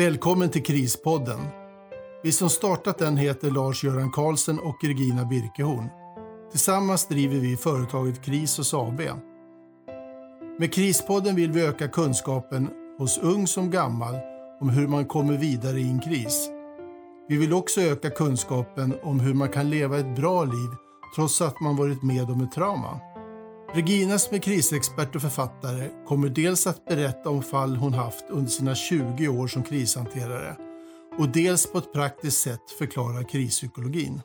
Välkommen till Krispodden. Vi som startat den heter Lars-Göran Karlsson och Regina Birkehorn. Tillsammans driver vi företaget Krisos AB. Med Krispodden vill vi öka kunskapen hos ung som gammal om hur man kommer vidare i en kris. Vi vill också öka kunskapen om hur man kan leva ett bra liv trots att man varit med om ett trauma. Regina som är krisexpert och författare kommer dels att berätta om fall hon haft under sina 20 år som krishanterare och dels på ett praktiskt sätt förklara krispsykologin.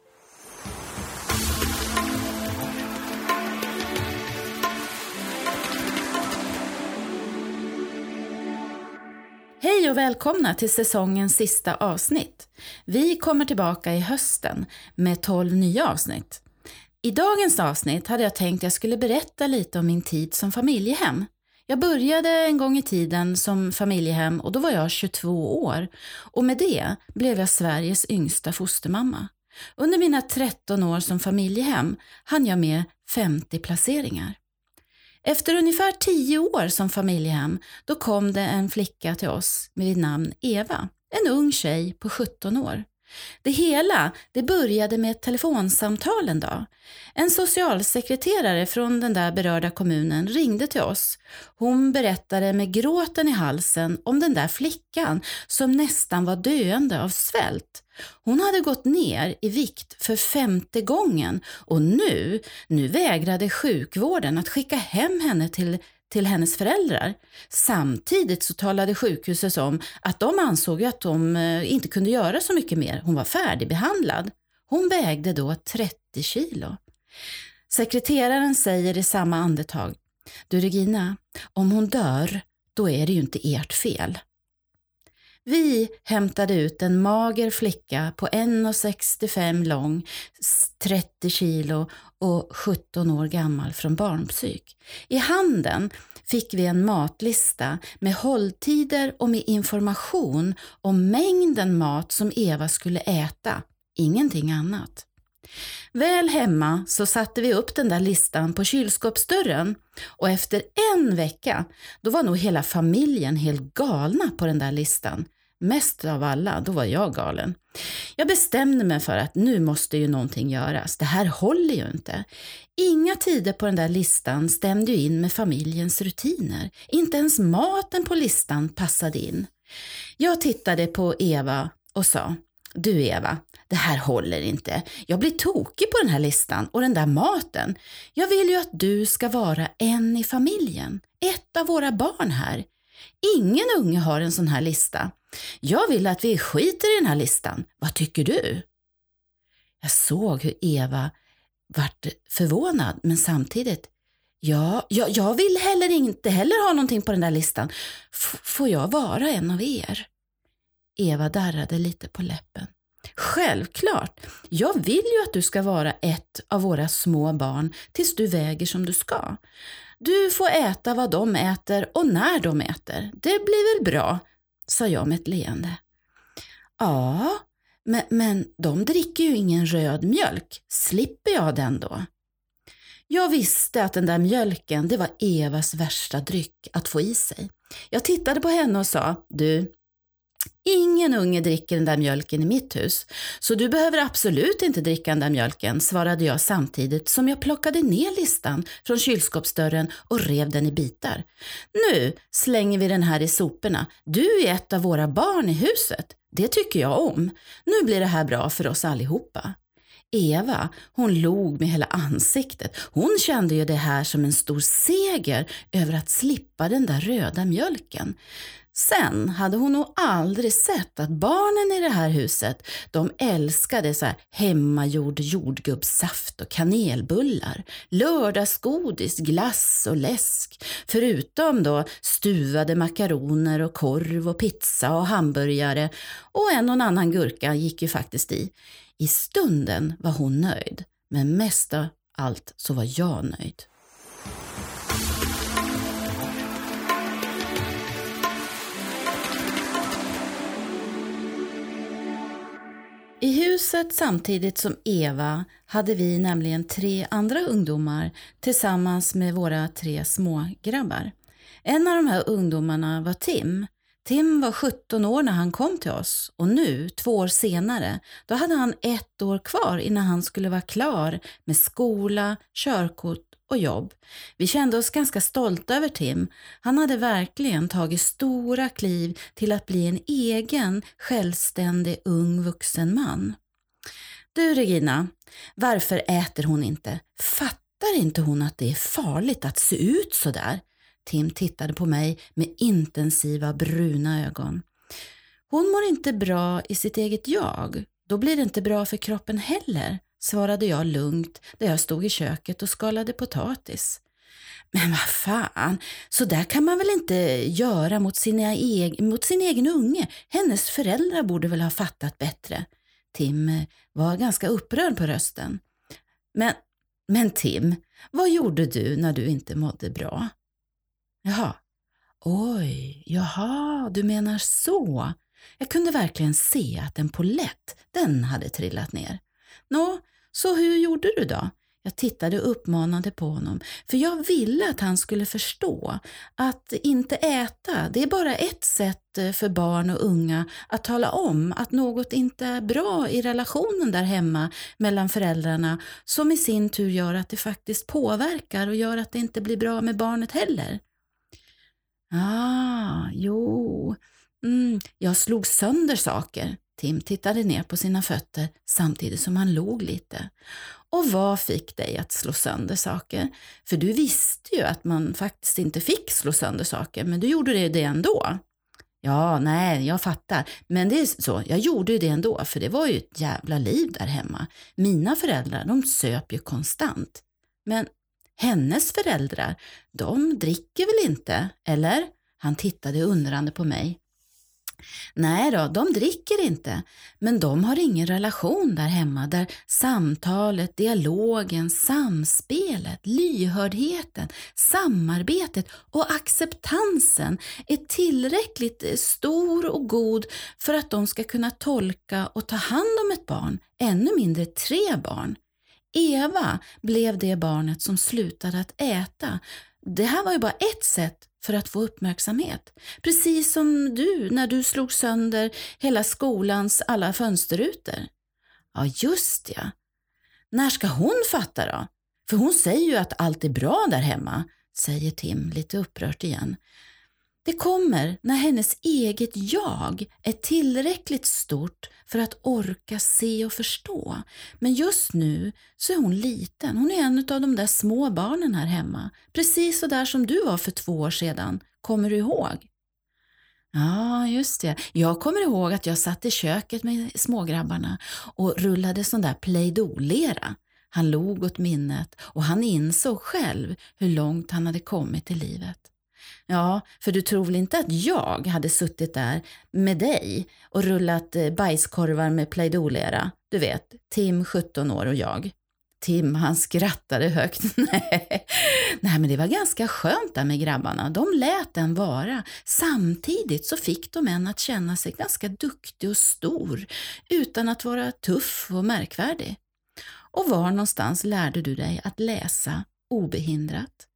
Hej och välkomna till säsongens sista avsnitt. Vi kommer tillbaka i hösten med 12 nya avsnitt. I dagens avsnitt hade jag tänkt att jag skulle berätta lite om min tid som familjehem. Jag började en gång i tiden som familjehem och då var jag 22 år och med det blev jag Sveriges yngsta fostermamma. Under mina 13 år som familjehem hann jag med 50 placeringar. Efter ungefär 10 år som familjehem då kom det en flicka till oss med namn Eva, en ung tjej på 17 år. Det hela det började med ett telefonsamtal en dag. En socialsekreterare från den där berörda kommunen ringde till oss. Hon berättade med gråten i halsen om den där flickan som nästan var döende av svält. Hon hade gått ner i vikt för femte gången och nu, nu vägrade sjukvården att skicka hem henne till till hennes föräldrar. Samtidigt så talade sjukhuset om att de ansåg att de eh, inte kunde göra så mycket mer. Hon var färdigbehandlad. Hon vägde då 30 kilo. Sekreteraren säger i samma andetag, du Regina, om hon dör, då är det ju inte ert fel. Vi hämtade ut en mager flicka på 1,65 lång, 30 kilo och 17 år gammal från barnpsyk. I handen fick vi en matlista med hålltider och med information om mängden mat som Eva skulle äta, ingenting annat. Väl hemma så satte vi upp den där listan på kylskåpsdörren och efter en vecka då var nog hela familjen helt galna på den där listan. Mest av alla, då var jag galen. Jag bestämde mig för att nu måste ju någonting göras. Det här håller ju inte. Inga tider på den där listan stämde ju in med familjens rutiner. Inte ens maten på listan passade in. Jag tittade på Eva och sa, du Eva, det här håller inte. Jag blir tokig på den här listan och den där maten. Jag vill ju att du ska vara en i familjen, ett av våra barn här. Ingen unge har en sån här lista. Jag vill att vi skiter i den här listan. Vad tycker du? Jag såg hur Eva vart förvånad, men samtidigt, ja, jag, jag vill heller inte heller ha någonting på den där listan. F får jag vara en av er? Eva darrade lite på läppen. Självklart! Jag vill ju att du ska vara ett av våra små barn tills du väger som du ska. Du får äta vad de äter och när de äter. Det blir väl bra, sa jag med ett leende. Ja, men, men de dricker ju ingen röd mjölk. Slipper jag den då? Jag visste att den där mjölken, det var Evas värsta dryck att få i sig. Jag tittade på henne och sa, du, Ingen unge dricker den där mjölken i mitt hus, så du behöver absolut inte dricka den där mjölken, svarade jag samtidigt som jag plockade ner listan från kylskåpsdörren och rev den i bitar. Nu slänger vi den här i soporna. Du är ett av våra barn i huset. Det tycker jag om. Nu blir det här bra för oss allihopa. Eva, hon log med hela ansiktet. Hon kände ju det här som en stor seger över att slippa den där röda mjölken. Sen hade hon nog aldrig sett att barnen i det här huset, de älskade så här hemmagjord jordgubbssaft och kanelbullar, lördagsgodis, glass och läsk, förutom då stuvade makaroner och korv och pizza och hamburgare och en och annan gurka gick ju faktiskt i. I stunden var hon nöjd, men mest av allt så var jag nöjd. Huset samtidigt som Eva hade vi nämligen tre andra ungdomar tillsammans med våra tre smågrabbar. En av de här ungdomarna var Tim. Tim var 17 år när han kom till oss och nu, två år senare, då hade han ett år kvar innan han skulle vara klar med skola, körkort och jobb. Vi kände oss ganska stolta över Tim. Han hade verkligen tagit stora kliv till att bli en egen, självständig, ung vuxen man. Du Regina, varför äter hon inte? Fattar inte hon att det är farligt att se ut så där? Tim tittade på mig med intensiva bruna ögon. Hon mår inte bra i sitt eget jag. Då blir det inte bra för kroppen heller, svarade jag lugnt där jag stod i köket och skalade potatis. Men vad fan, så där kan man väl inte göra mot, sina eg mot sin egen unge? Hennes föräldrar borde väl ha fattat bättre. Tim eh, var ganska upprörd på rösten. Men, men Tim, vad gjorde du när du inte mådde bra? Jaha. Oj, jaha, du menar så. Jag kunde verkligen se att en polett, den hade trillat ner. Nå, så hur gjorde du då? Jag tittade uppmanande på honom, för jag ville att han skulle förstå att inte äta, det är bara ett sätt eh, för barn och unga att tala om att något inte är bra i relationen där hemma mellan föräldrarna, som i sin tur gör att det faktiskt påverkar och gör att det inte blir bra med barnet heller. Ah, jo, mm, jag slog sönder saker. Tim tittade ner på sina fötter samtidigt som han log lite. Och vad fick dig att slå sönder saker? För du visste ju att man faktiskt inte fick slå sönder saker, men du gjorde det ändå. Ja, nej, jag fattar. Men det är så, jag gjorde ju det ändå, för det var ju ett jävla liv där hemma. Mina föräldrar, de söp ju konstant. Men hennes föräldrar, de dricker väl inte, eller? Han tittade undrande på mig. Nej då, de dricker inte, men de har ingen relation där hemma där samtalet, dialogen, samspelet, lyhördheten, samarbetet och acceptansen är tillräckligt eh, stor och god för att de ska kunna tolka och ta hand om ett barn, ännu mindre tre barn. Eva blev det barnet som slutade att äta. Det här var ju bara ett sätt för att få uppmärksamhet. Precis som du när du slog sönder hela skolans alla fönsterrutor. Ja, just ja. När ska hon fatta då? För hon säger ju att allt är bra där hemma, säger Tim lite upprört igen. Det kommer när hennes eget jag är tillräckligt stort för att orka se och förstå. Men just nu så är hon liten. Hon är en av de där små barnen här hemma. Precis så där som du var för två år sedan. Kommer du ihåg? Ja, just det. Jag kommer ihåg att jag satt i köket med smågrabbarna och rullade sån där play-doh-lera. Han log åt minnet och han insåg själv hur långt han hade kommit i livet. Ja, för du tror väl inte att jag hade suttit där med dig och rullat eh, bajskorvar med Play-Doh-lera? Du vet, Tim 17 år och jag. Tim han skrattade högt. Nej. Nej, men det var ganska skönt där med grabbarna. De lät den vara. Samtidigt så fick de en att känna sig ganska duktig och stor utan att vara tuff och märkvärdig. Och var någonstans lärde du dig att läsa obehindrat?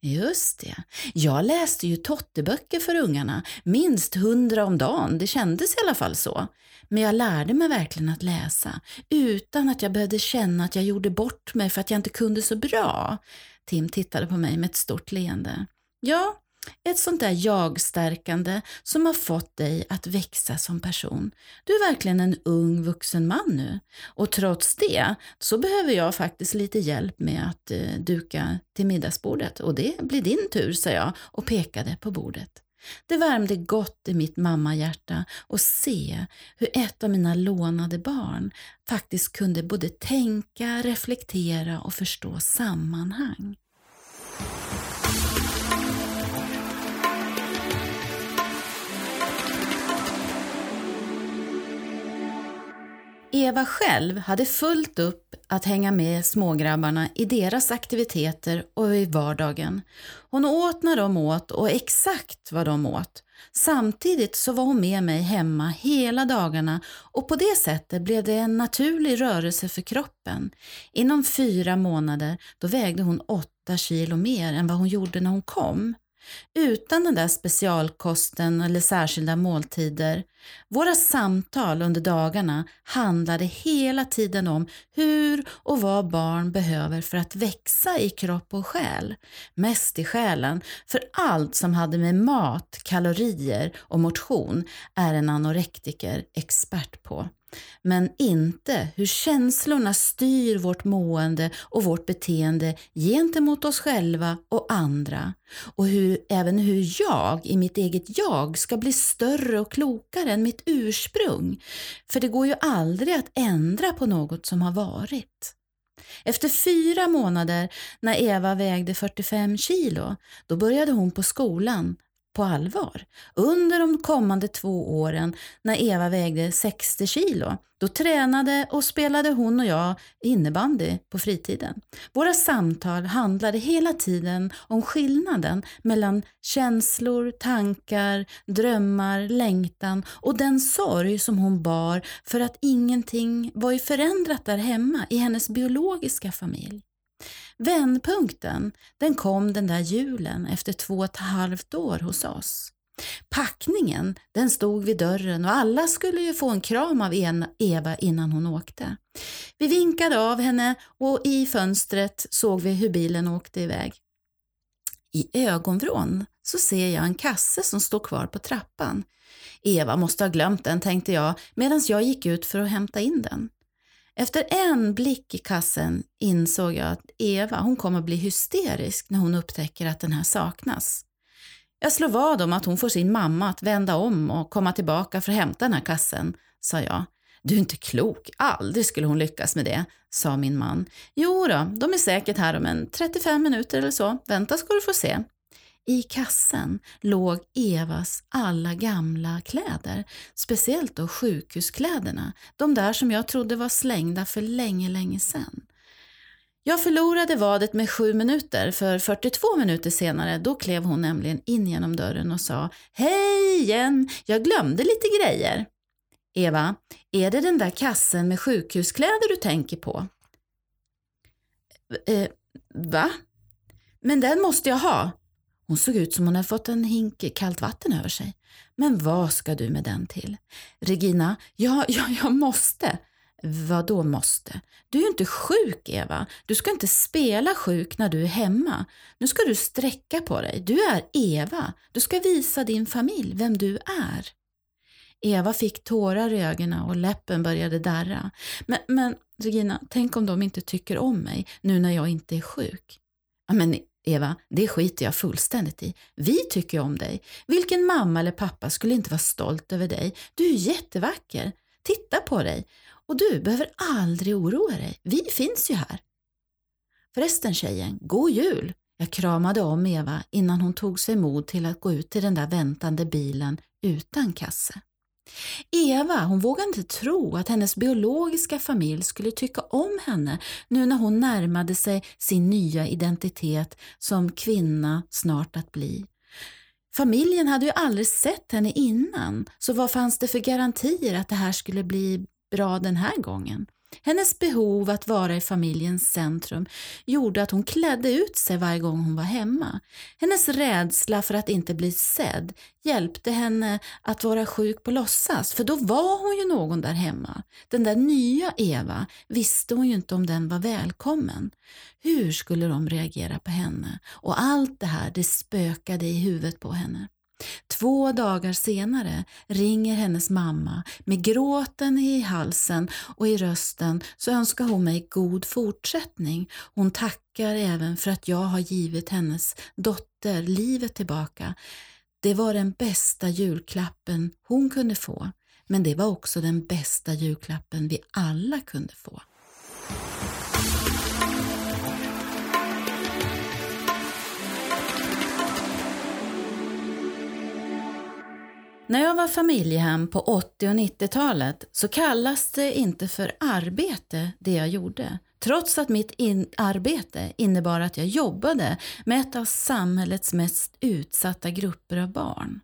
Just det. Jag läste ju totteböcker för ungarna, minst hundra om dagen, det kändes i alla fall så. Men jag lärde mig verkligen att läsa, utan att jag behövde känna att jag gjorde bort mig för att jag inte kunde så bra. Tim tittade på mig med ett stort leende. Ja, ett sånt där jag-stärkande som har fått dig att växa som person. Du är verkligen en ung vuxen man nu. Och trots det så behöver jag faktiskt lite hjälp med att eh, duka till middagsbordet. Och det blir din tur, sa jag och pekade på bordet. Det värmde gott i mitt mammahjärta att se hur ett av mina lånade barn faktiskt kunde både tänka, reflektera och förstå sammanhang. Eva själv hade fullt upp att hänga med smågrabbarna i deras aktiviteter och i vardagen. Hon åt när de åt och exakt vad de åt. Samtidigt så var hon med mig hemma hela dagarna och på det sättet blev det en naturlig rörelse för kroppen. Inom fyra månader då vägde hon åtta kilo mer än vad hon gjorde när hon kom. Utan den där specialkosten eller särskilda måltider. Våra samtal under dagarna handlade hela tiden om hur och vad barn behöver för att växa i kropp och själ. Mest i själen, för allt som hade med mat, kalorier och motion är en anorektiker expert på men inte hur känslorna styr vårt mående och vårt beteende gentemot oss själva och andra och hur, även hur jag i mitt eget jag ska bli större och klokare än mitt ursprung. För det går ju aldrig att ändra på något som har varit. Efter fyra månader när Eva vägde 45 kilo, då började hon på skolan på allvar. Under de kommande två åren när Eva vägde 60 kilo, då tränade och spelade hon och jag innebandy på fritiden. Våra samtal handlade hela tiden om skillnaden mellan känslor, tankar, drömmar, längtan och den sorg som hon bar för att ingenting var ju förändrat där hemma i hennes biologiska familj. Vändpunkten den kom den där julen efter två och ett halvt år hos oss. Packningen den stod vid dörren och alla skulle ju få en kram av Eva innan hon åkte. Vi vinkade av henne och i fönstret såg vi hur bilen åkte iväg. I ögonvrån så ser jag en kasse som står kvar på trappan. Eva måste ha glömt den tänkte jag medan jag gick ut för att hämta in den. Efter en blick i kassen insåg jag att Eva hon kommer bli hysterisk när hon upptäcker att den här saknas. Jag slår vad om att hon får sin mamma att vända om och komma tillbaka för att hämta den här kassen, sa jag. Du är inte klok, aldrig skulle hon lyckas med det, sa min man. Jo då, de är säkert här om en 35 minuter eller så. Vänta ska du få se. I kassen låg Evas alla gamla kläder, speciellt då sjukhuskläderna, de där som jag trodde var slängda för länge, länge sedan. Jag förlorade vadet med sju minuter, för 42 minuter senare då klev hon nämligen in genom dörren och sa Hej igen, jag glömde lite grejer. Eva, är det den där kassen med sjukhuskläder du tänker på? Eh, va? Men den måste jag ha, hon såg ut som hon hade fått en hink kallt vatten över sig. Men vad ska du med den till? Regina, ja, ja, jag måste. Vad då måste? Du är ju inte sjuk, Eva. Du ska inte spela sjuk när du är hemma. Nu ska du sträcka på dig. Du är Eva. Du ska visa din familj vem du är. Eva fick tårar i ögonen och läppen började darra. Men, men Regina, tänk om de inte tycker om mig nu när jag inte är sjuk? men Eva, det skiter jag fullständigt i. Vi tycker om dig. Vilken mamma eller pappa skulle inte vara stolt över dig? Du är jättevacker. Titta på dig. Och du behöver aldrig oroa dig. Vi finns ju här. Förresten tjejen, god jul! Jag kramade om Eva innan hon tog sig mod till att gå ut till den där väntande bilen utan kasse. Eva hon vågade inte tro att hennes biologiska familj skulle tycka om henne nu när hon närmade sig sin nya identitet som kvinna snart att bli. Familjen hade ju aldrig sett henne innan, så vad fanns det för garantier att det här skulle bli bra den här gången? Hennes behov att vara i familjens centrum gjorde att hon klädde ut sig varje gång hon var hemma. Hennes rädsla för att inte bli sedd hjälpte henne att vara sjuk på låtsas, för då var hon ju någon där hemma. Den där nya Eva visste hon ju inte om den var välkommen. Hur skulle de reagera på henne? Och allt det här, det spökade i huvudet på henne. Två dagar senare ringer hennes mamma med gråten i halsen och i rösten så önskar hon mig god fortsättning. Hon tackar även för att jag har givit hennes dotter livet tillbaka. Det var den bästa julklappen hon kunde få, men det var också den bästa julklappen vi alla kunde få. När jag var familjehem på 80 och 90-talet så kallas det inte för arbete det jag gjorde. Trots att mitt in arbete innebar att jag jobbade med ett av samhällets mest utsatta grupper av barn.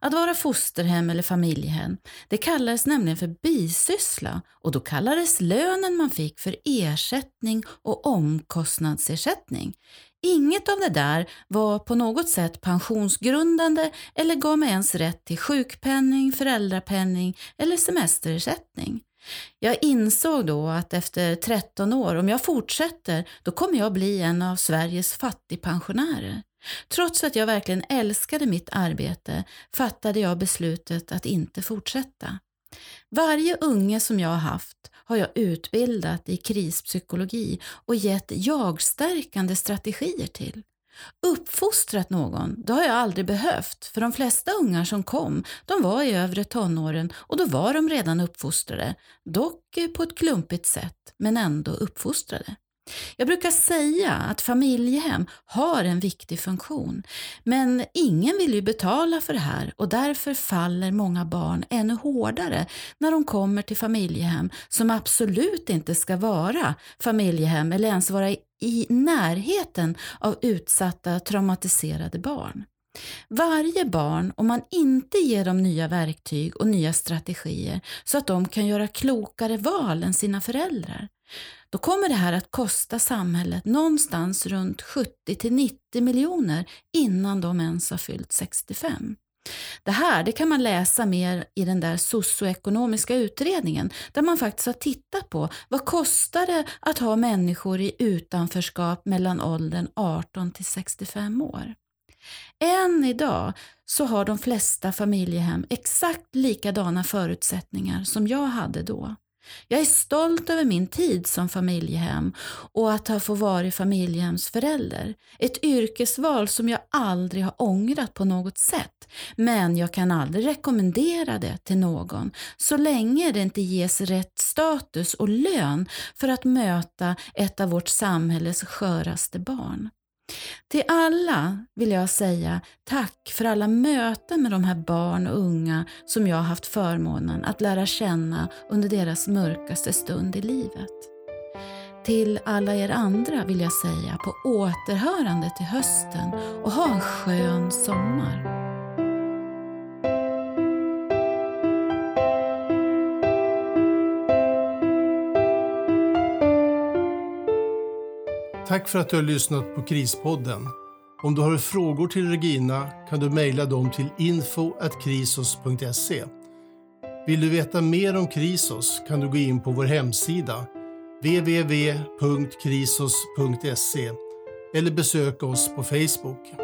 Att vara fosterhem eller familjehem, det kallades nämligen för bisyssla och då kallades lönen man fick för ersättning och omkostnadsersättning. Inget av det där var på något sätt pensionsgrundande eller gav mig ens rätt till sjukpenning, föräldrapenning eller semesterersättning. Jag insåg då att efter 13 år, om jag fortsätter, då kommer jag bli en av Sveriges fattigpensionärer. Trots att jag verkligen älskade mitt arbete fattade jag beslutet att inte fortsätta. Varje unge som jag har haft har jag utbildat i krispsykologi och gett jagstärkande strategier till. Uppfostrat någon, det har jag aldrig behövt, för de flesta ungar som kom, de var i övre tonåren och då var de redan uppfostrade, dock på ett klumpigt sätt, men ändå uppfostrade. Jag brukar säga att familjehem har en viktig funktion, men ingen vill ju betala för det här och därför faller många barn ännu hårdare när de kommer till familjehem som absolut inte ska vara familjehem eller ens vara i närheten av utsatta traumatiserade barn. Varje barn, om man inte ger dem nya verktyg och nya strategier så att de kan göra klokare val än sina föräldrar, då kommer det här att kosta samhället någonstans runt 70 till 90 miljoner innan de ens har fyllt 65. Det här det kan man läsa mer i den där socioekonomiska utredningen där man faktiskt har tittat på vad kostar det att ha människor i utanförskap mellan åldern 18 till 65 år. Än idag så har de flesta familjehem exakt likadana förutsättningar som jag hade då. Jag är stolt över min tid som familjehem och att ha fått vara familjehemsförälder. Ett yrkesval som jag aldrig har ångrat på något sätt. Men jag kan aldrig rekommendera det till någon så länge det inte ges rätt status och lön för att möta ett av vårt samhälles sköraste barn. Till alla vill jag säga tack för alla möten med de här barn och unga som jag har haft förmånen att lära känna under deras mörkaste stund i livet. Till alla er andra vill jag säga på återhörande till hösten och ha en skön sommar. Tack för att du har lyssnat på Krispodden. Om du har frågor till Regina kan du mejla dem till info.krisos.se. Vill du veta mer om Krisos kan du gå in på vår hemsida www.krisos.se eller besöka oss på Facebook.